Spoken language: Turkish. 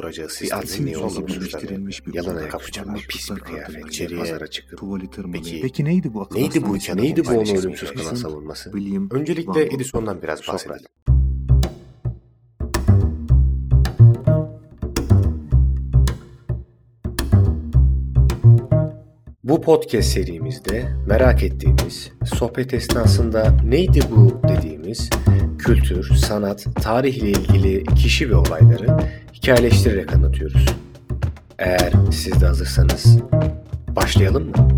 kuracağı sistemin ne olduğunu suçlanıyor. Yalana bir pis bir kıyafet. İçeriye pazara çıkıp. Peki- Peki, neydi bu akıl Neydi bu hastanesi neydi bu paylaşımı? ölümsüz Edison, savunması? Öncelikle. Edison'dan biraz bahsedelim. Bu podcast serimizde merak ettiğimiz, sohbet esnasında neydi bu dediğimiz kültür, sanat, tarihle ilgili kişi ve olayları hikayeleştirerek anlatıyoruz. Eğer siz de hazırsanız başlayalım mı?